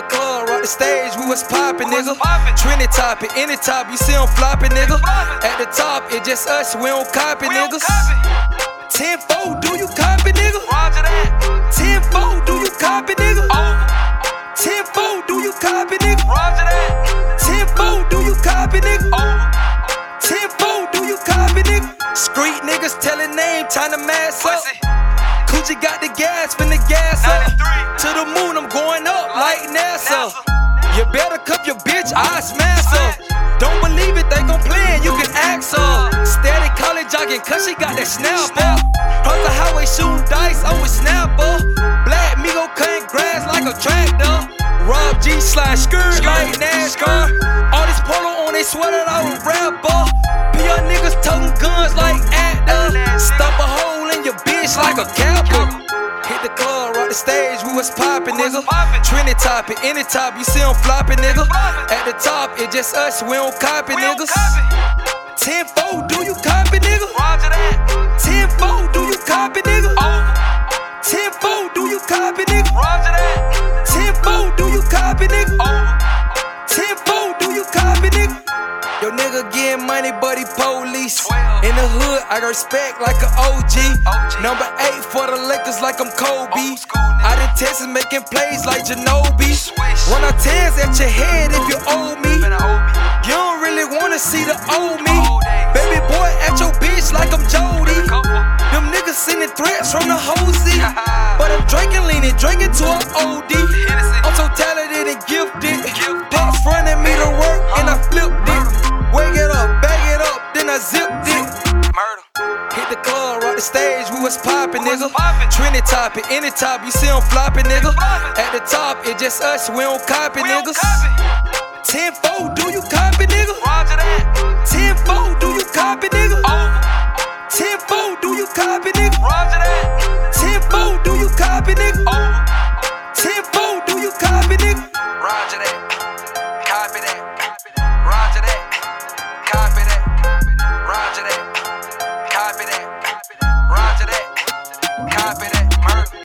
the club, rock the stage, we was popping, nigga. Trinity top it, any top, you see them flopping, nigga. At the top, it just us, we don't copy, niggas. 10-4, do you copy, nigga? 10-4, do you copy, nigga? 10-4, do you copy, nigga? 10-4, do you copy, nigga? 10-4, do you copy, nigga? Street niggas telling name, time to mass up. Coochie got the gas, finna gas up. You better cup your bitch, I smash her. Don't believe it, they gon' play and you can ask her. Steady college jogging, cause she got that snapper. Cross the highway shooting dice, I'm with Snapper. Black Migo cutting grass like a tractor. Rob G slash skirt like NASCAR. All this polo on, they swear that I was rapper. PR niggas toting guns like stage, we was poppin', nigga. Trinity top it, any top, you see them flopping, nigga. At the top, it just us, we don't copy, niggas. 10 4, do you copy, nigga? Roger that. 10 4, do you copy, nigga? Oh, 10 4, do you copy, nigga? Roger that. 10 4, do you copy, nigga? Oh, 10 4, do you copy, nigga? Yo, nigga getting money, buddy, police. In the hood, I got respect like an OG. OG. Number 8 for the Lakers like I'm Kobe. I did Texas making plays like Ginobili. Swish. Run our tears at your head if you owe me. finna hold me. You don't really wanna see the old me. Baby boy at your bitch like I'm Jody. Them niggas sending threats from the hosey. but I'm drinking, leaning, drinking to an OD. I'm so talented and gifted. Pops fronted me On club, rock the stage, we was poppin', nigga. Trinity top it, any top, you see them floppin', nigga. At the top, it just us, we don't copy, niggas. 10-4, do you copy, nigga? 10-4, do you copy, nigga? 10-4, do you copy, nigga? 10-4, do you copy, nigga?